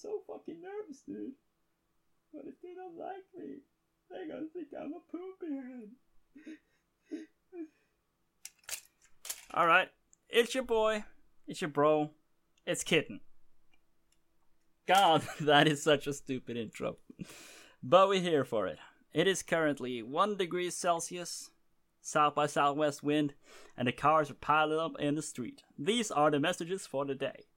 so fucking nervous, dude. What if they don't like me? They're gonna think I'm a poopy head. Alright, it's your boy, it's your bro, it's Kitten. God, that is such a stupid intro. But we're here for it. It is currently 1 degree Celsius, south by southwest wind, and the cars are piling up in the street. These are the messages for the day.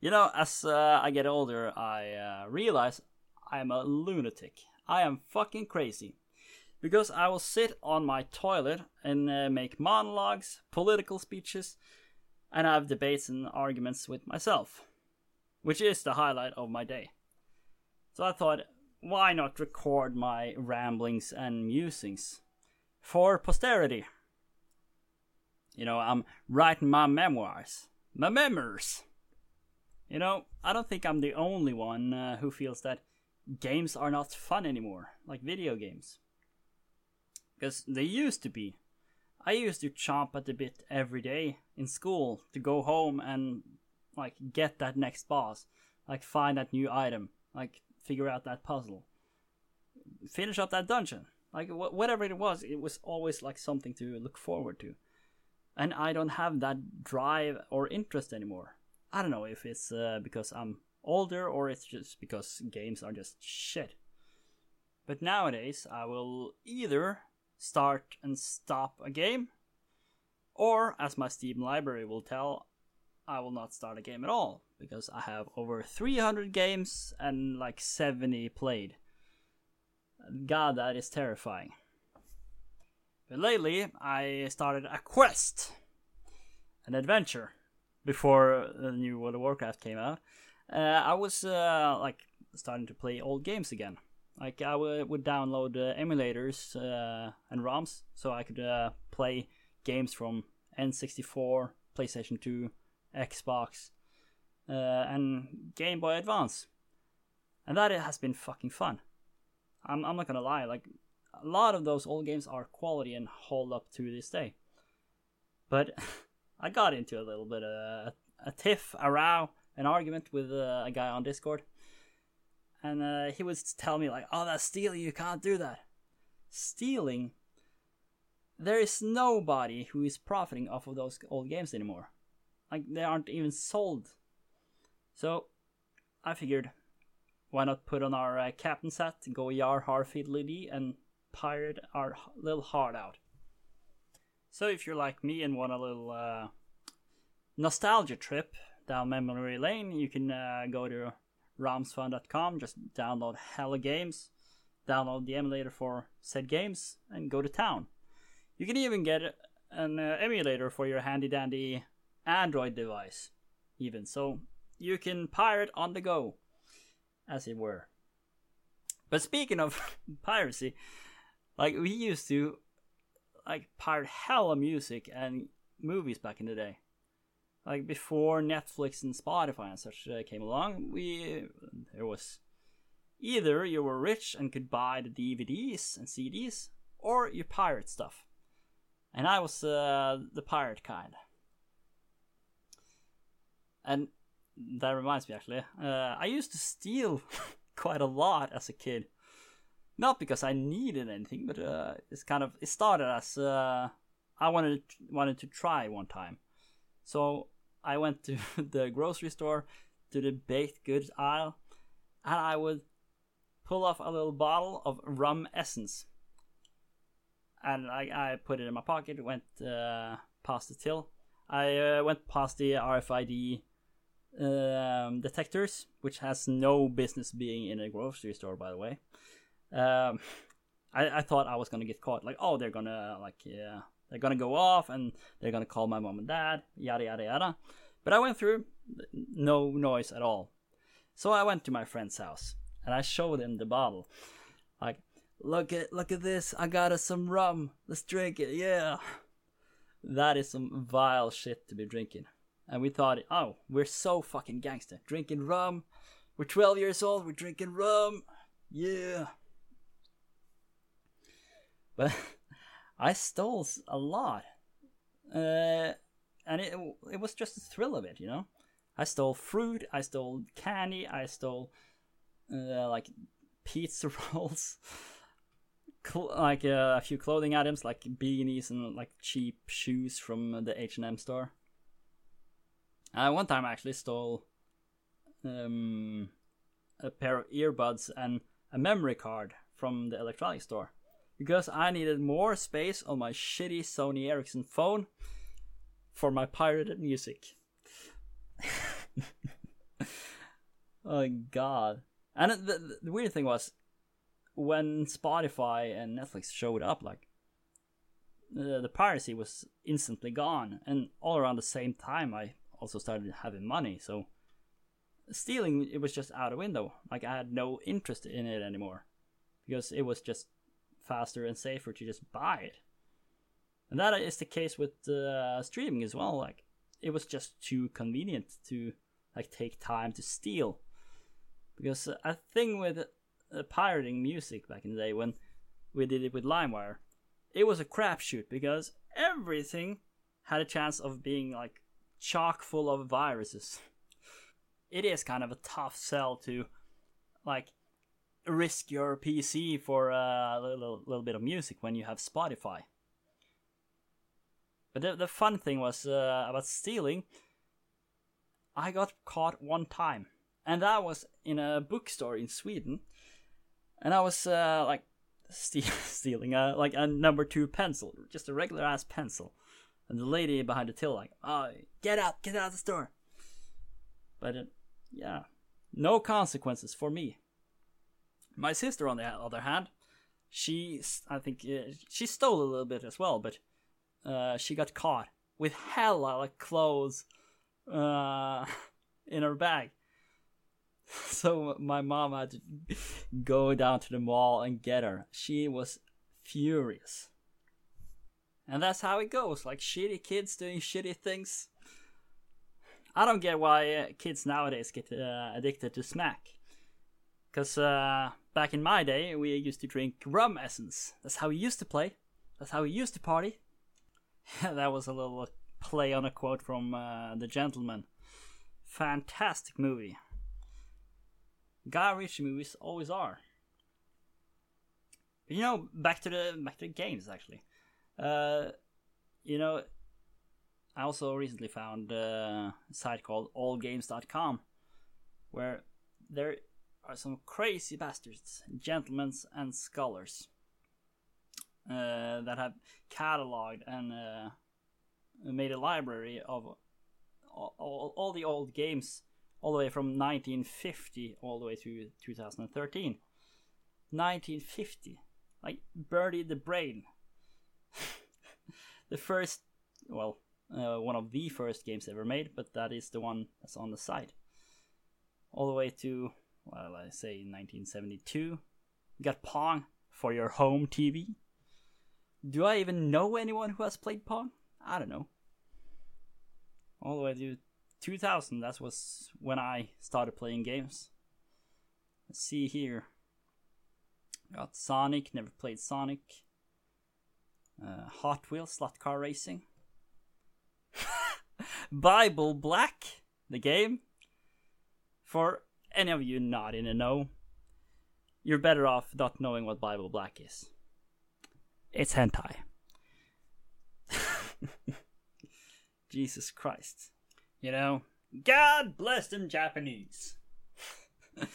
You know, as uh, I get older, I uh, realize I am a lunatic. I am fucking crazy. Because I will sit on my toilet and uh, make monologues, political speeches, and have debates and arguments with myself, which is the highlight of my day. So I thought, why not record my ramblings and musings for posterity? You know, I'm writing my memoirs, my memoirs. You know, I don't think I'm the only one uh, who feels that games are not fun anymore, like video games. Because they used to be. I used to chomp at the bit every day in school to go home and like get that next boss, like find that new item, like figure out that puzzle, finish up that dungeon, like wh- whatever it was. It was always like something to look forward to, and I don't have that drive or interest anymore. I don't know if it's uh, because I'm older or it's just because games are just shit. But nowadays, I will either start and stop a game, or as my Steam library will tell, I will not start a game at all because I have over 300 games and like 70 played. God, that is terrifying. But lately, I started a quest, an adventure, before the new World of Warcraft came out uh, I was uh, like starting to play old games again. Like I would download uh, emulators uh, and ROMs so I could uh, play games from N64, PlayStation 2, Xbox, uh, and Game Boy Advance. And that has been fucking fun. I'm, I'm not gonna lie, like a lot of those old games are quality and hold up to this day. But I got into a little bit of a, tiff, a row an argument with uh, a guy on Discord, and uh, he was telling me like, "Oh, that's stealing. You can't do that." Stealing. There is nobody who is profiting off of those old games anymore. Like they aren't even sold. So, I figured, why not put on our uh, captain's hat, go yar har fiddly and pirate our little heart out. So if you're like me and want a little uh, nostalgia trip, down memory lane, you can uh, go to romsfun.com, just download hella games, download the emulator for said games, and go to town. You can even get an uh, emulator for your handy dandy Android device, even so you can pirate on the go, as it were. But speaking of piracy, like we used to like pirate hella music and movies back in the day like before Netflix and Spotify and such uh, came along, we there was either you were rich and could buy the DVDs and CDs, or you pirate stuff. And I was uh, the pirate kind. And that reminds me, actually, uh, I used to steal quite a lot as a kid. Not because I needed anything, but uh, it's kind of it started as uh, I wanted wanted to try one time. So I went to the grocery store to the baked goods aisle and I would pull off a little bottle of rum essence. And I, I put it in my pocket, went uh, past the till. I uh, went past the RFID um, detectors, which has no business being in a grocery store, by the way. Um, I, I thought I was gonna get caught. Like, oh, they're gonna like, yeah, they're gonna go off and they're gonna call my mom and dad, yada yada yada. But I went through, no noise at all. So I went to my friend's house and I showed him the bottle. Like, look at look at this, I got us some rum. Let's drink it, yeah. That is some vile shit to be drinking. And we thought, oh, we're so fucking gangster. Drinking rum. We're 12 years old, we're drinking rum. Yeah. But I stole a lot. Uh, and it, it was just the thrill of it, you know? I stole fruit, I stole candy, I stole uh, like pizza rolls, Cl- like uh, a few clothing items like beanies and like cheap shoes from the H and M store. Uh, one time I actually stole um, a pair of earbuds and a memory card from the electronics store because I needed more space on my shitty Sony Ericsson phone for my pirated music. oh god. And the, the weird thing was when Spotify and Netflix showed up like uh, the piracy was instantly gone and all around the same time I also started having money so stealing it was just out a window like I had no interest in it anymore because it was just faster and safer to just buy it. And that is the case with uh, streaming as well. Like it was just too convenient to like take time to steal. Because uh, a thing with uh, pirating music back in the day when we did it with LimeWire, it was a crapshoot because everything had a chance of being like chock full of viruses. It is kind of a tough sell to like risk your PC for a little, little bit of music when you have Spotify. But the, the fun thing was uh, about stealing. I got caught one time, and that was in a bookstore in Sweden. And I was uh, like ste- stealing a like a number two pencil, just a regular ass pencil. And the lady behind the till like, "Oh, get out, get out of the store." But uh, yeah, no consequences for me. My sister, on the other hand, she, I think, uh, she stole a little bit as well, but uh, she got caught with hella like clothes uh, in her bag. So my mom had to go down to the mall and get her. She was furious. And that's how it goes. Like shitty kids doing shitty things. I don't get why uh, kids nowadays get uh, addicted to smack. Because uh, back in my day, we used to drink rum essence. That's how we used to play. That's how we used to party. that was a little play on a quote from uh, The Gentlemen. Fantastic movie. Guy Ritchie movies always are. You know, back to the back to the games actually. Uh, you know, I also recently found uh, a site called allgames.com where there are some crazy bastards, gentlemen and scholars, uh, that have cataloged and uh, made a library of all, all, all, the old games, all the way from 1950 all the way to 2013. 1950, like Bertie the Brain, the first, well, uh, one of the first games ever made, but that is the one that's on the site. All the way to well, I say 1972. You got Pong for your home TV. Do I even know anyone who has played Pong? I don't know. All the way to 2000, that was when I started playing games. Let's see here. Got Sonic, never played Sonic. Uh, Hot Wheels, slot car racing. Bible Black, the game. For any of you not in the know, you're better off not knowing what Bible Black is. It's hentai. Jesus Christ. You know, God bless them Japanese.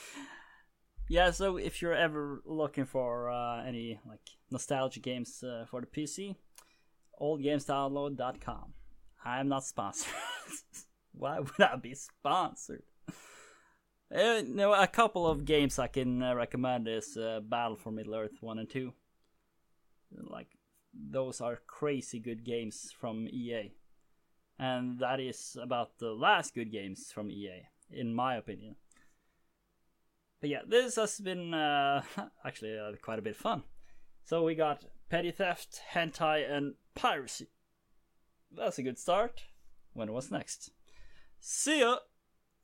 yeah, so if you're ever looking for uh, any like nostalgia games uh, for the PC, oldgamesdownload.com. I'm not sponsored. Why would I be sponsored? Uh, no, a couple of games I can uh, recommend is uh, Battle for Middle Earth 1 and 2. Like, those are crazy good games from EA. And that is about the last good games from EA, in my opinion. But yeah, this has been uh, actually uh, quite a bit fun. So we got petty theft, hentai, and piracy. That's a good start. When was next? See ya!